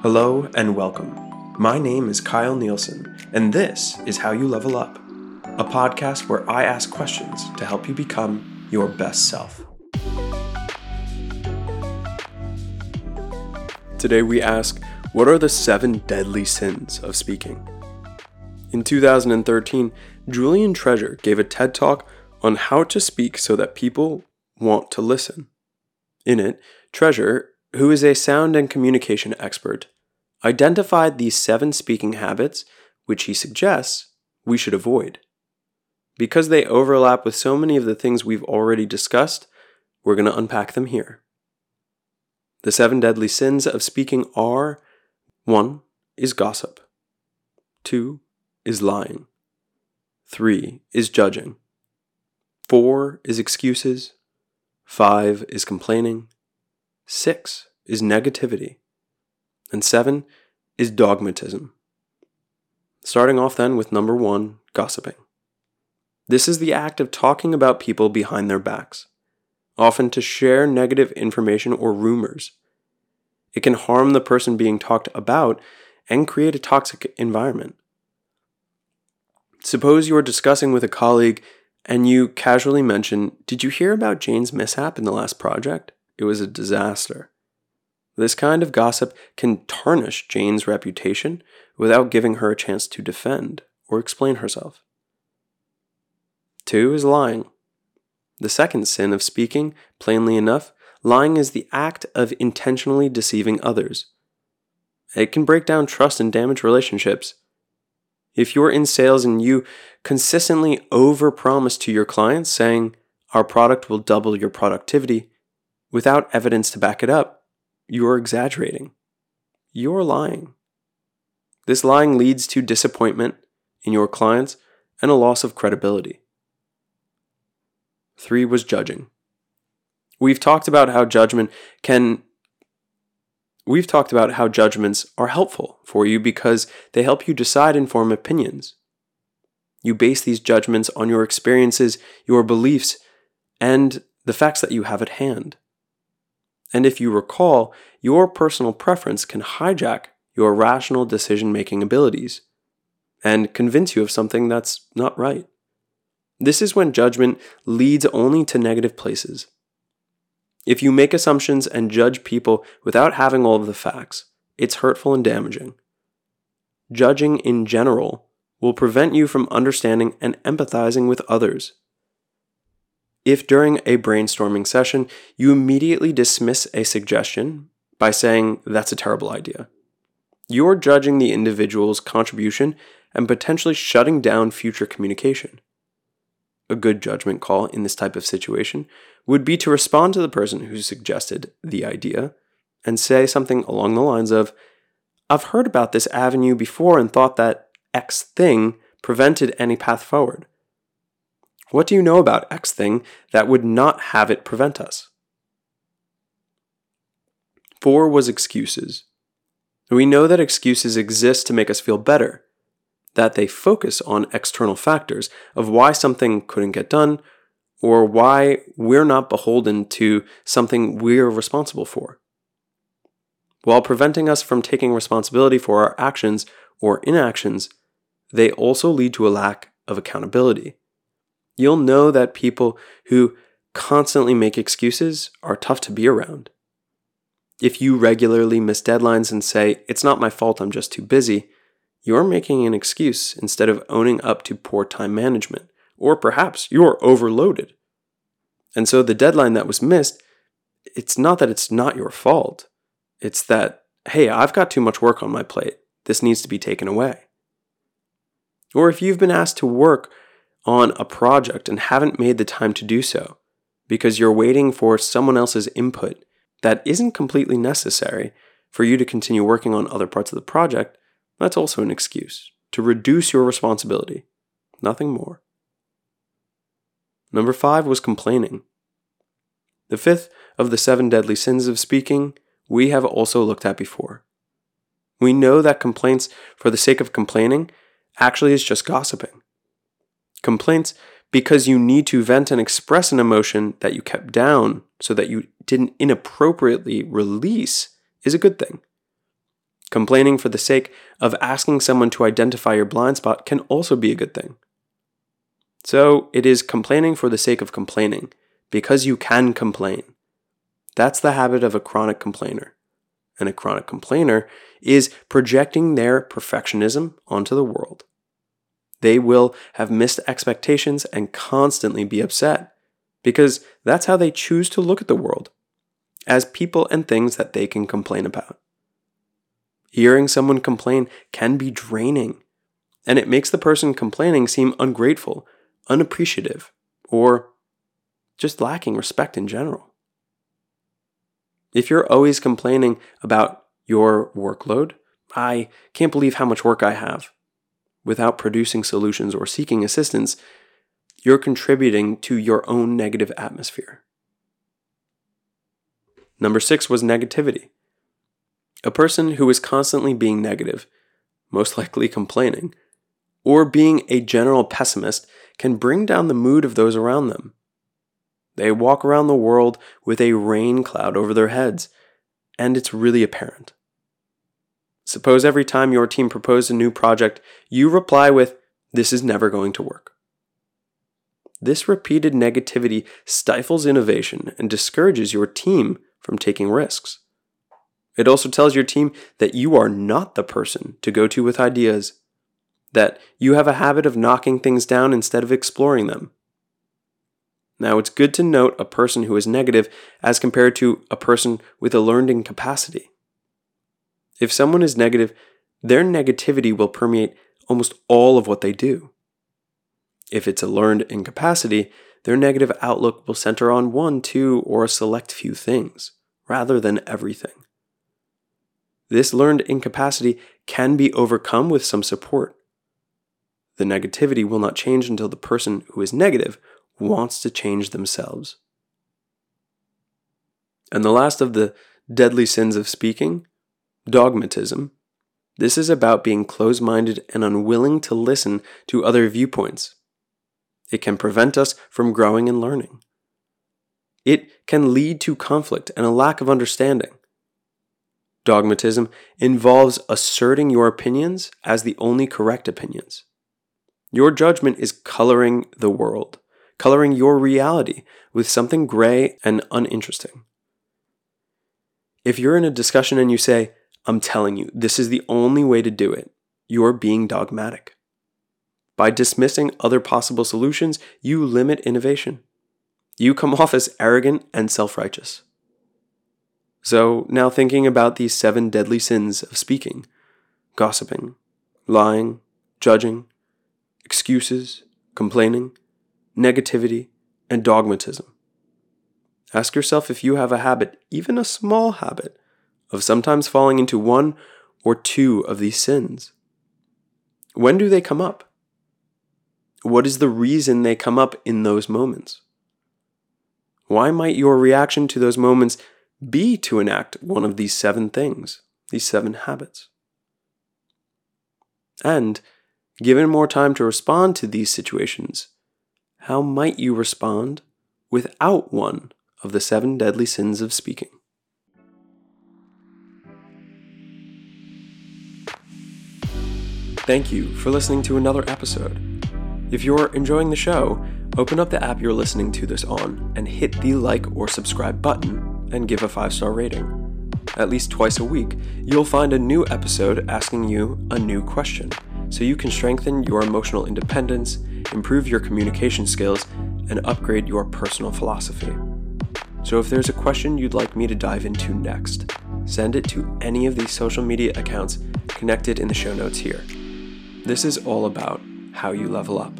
Hello and welcome. My name is Kyle Nielsen, and this is How You Level Up, a podcast where I ask questions to help you become your best self. Today we ask What are the seven deadly sins of speaking? In 2013, Julian Treasure gave a TED talk on how to speak so that people want to listen. In it, Treasure, who is a sound and communication expert, identified these seven speaking habits which he suggests we should avoid. Because they overlap with so many of the things we've already discussed, we're going to unpack them here. The seven deadly sins of speaking are 1 is gossip, 2 is lying. Three is judging. Four is excuses. Five is complaining. Six is negativity. And seven is dogmatism. Starting off then with number one, gossiping. This is the act of talking about people behind their backs, often to share negative information or rumors. It can harm the person being talked about and create a toxic environment. Suppose you are discussing with a colleague and you casually mention, Did you hear about Jane's mishap in the last project? It was a disaster. This kind of gossip can tarnish Jane's reputation without giving her a chance to defend or explain herself. Two is lying. The second sin of speaking, plainly enough, lying is the act of intentionally deceiving others. It can break down trust and damage relationships. If you're in sales and you consistently overpromise to your clients saying, our product will double your productivity, without evidence to back it up, you're exaggerating. You're lying. This lying leads to disappointment in your clients and a loss of credibility. Three was judging. We've talked about how judgment can We've talked about how judgments are helpful for you because they help you decide and form opinions. You base these judgments on your experiences, your beliefs, and the facts that you have at hand. And if you recall, your personal preference can hijack your rational decision making abilities and convince you of something that's not right. This is when judgment leads only to negative places. If you make assumptions and judge people without having all of the facts, it's hurtful and damaging. Judging in general will prevent you from understanding and empathizing with others. If during a brainstorming session you immediately dismiss a suggestion by saying, that's a terrible idea, you're judging the individual's contribution and potentially shutting down future communication a good judgment call in this type of situation would be to respond to the person who suggested the idea and say something along the lines of, I've heard about this avenue before and thought that X thing prevented any path forward. What do you know about X thing that would not have it prevent us? Four was excuses. We know that excuses exist to make us feel better, that they focus on external factors of why something couldn't get done or why we're not beholden to something we're responsible for. While preventing us from taking responsibility for our actions or inactions, they also lead to a lack of accountability. You'll know that people who constantly make excuses are tough to be around. If you regularly miss deadlines and say, It's not my fault, I'm just too busy, you're making an excuse instead of owning up to poor time management, or perhaps you're overloaded. And so the deadline that was missed, it's not that it's not your fault. It's that, hey, I've got too much work on my plate. This needs to be taken away. Or if you've been asked to work on a project and haven't made the time to do so because you're waiting for someone else's input that isn't completely necessary for you to continue working on other parts of the project, that's also an excuse to reduce your responsibility, nothing more. Number five was complaining. The fifth of the seven deadly sins of speaking we have also looked at before. We know that complaints for the sake of complaining actually is just gossiping. Complaints because you need to vent and express an emotion that you kept down so that you didn't inappropriately release is a good thing. Complaining for the sake of asking someone to identify your blind spot can also be a good thing. So it is complaining for the sake of complaining, because you can complain. That's the habit of a chronic complainer. And a chronic complainer is projecting their perfectionism onto the world. They will have missed expectations and constantly be upset because that's how they choose to look at the world as people and things that they can complain about. Hearing someone complain can be draining, and it makes the person complaining seem ungrateful, unappreciative, or just lacking respect in general. If you're always complaining about your workload, I can't believe how much work I have, without producing solutions or seeking assistance, you're contributing to your own negative atmosphere. Number six was negativity. A person who is constantly being negative, most likely complaining, or being a general pessimist can bring down the mood of those around them. They walk around the world with a rain cloud over their heads, and it's really apparent. Suppose every time your team proposed a new project, you reply with, This is never going to work. This repeated negativity stifles innovation and discourages your team from taking risks. It also tells your team that you are not the person to go to with ideas, that you have a habit of knocking things down instead of exploring them, now, it's good to note a person who is negative as compared to a person with a learned incapacity. If someone is negative, their negativity will permeate almost all of what they do. If it's a learned incapacity, their negative outlook will center on one, two, or a select few things, rather than everything. This learned incapacity can be overcome with some support. The negativity will not change until the person who is negative wants to change themselves. And the last of the deadly sins of speaking, dogmatism. This is about being close minded and unwilling to listen to other viewpoints. It can prevent us from growing and learning. It can lead to conflict and a lack of understanding. Dogmatism involves asserting your opinions as the only correct opinions. Your judgment is coloring the world coloring your reality with something gray and uninteresting. If you're in a discussion and you say, I'm telling you, this is the only way to do it, you're being dogmatic. By dismissing other possible solutions, you limit innovation. You come off as arrogant and self righteous. So, now thinking about these seven deadly sins of speaking gossiping, lying, judging, excuses, complaining, negativity, and dogmatism. Ask yourself if you have a habit, even a small habit, of sometimes falling into one or two of these sins. When do they come up? What is the reason they come up in those moments? Why might your reaction to those moments be to enact one of these seven things, these seven habits? And, given more time to respond to these situations, how might you respond without one of the seven deadly sins of speaking? Thank you for listening to another episode. If you're enjoying the show, open up the app you're listening to this on and hit the like or subscribe button and give a five star rating. At least twice a week, you'll find a new episode asking you a new question so you can strengthen your emotional independence improve your communication skills, and upgrade your personal philosophy. So, if there's a question you'd like me to dive into next, send it to any of these social media accounts connected in the show notes here. This is all about how you level up.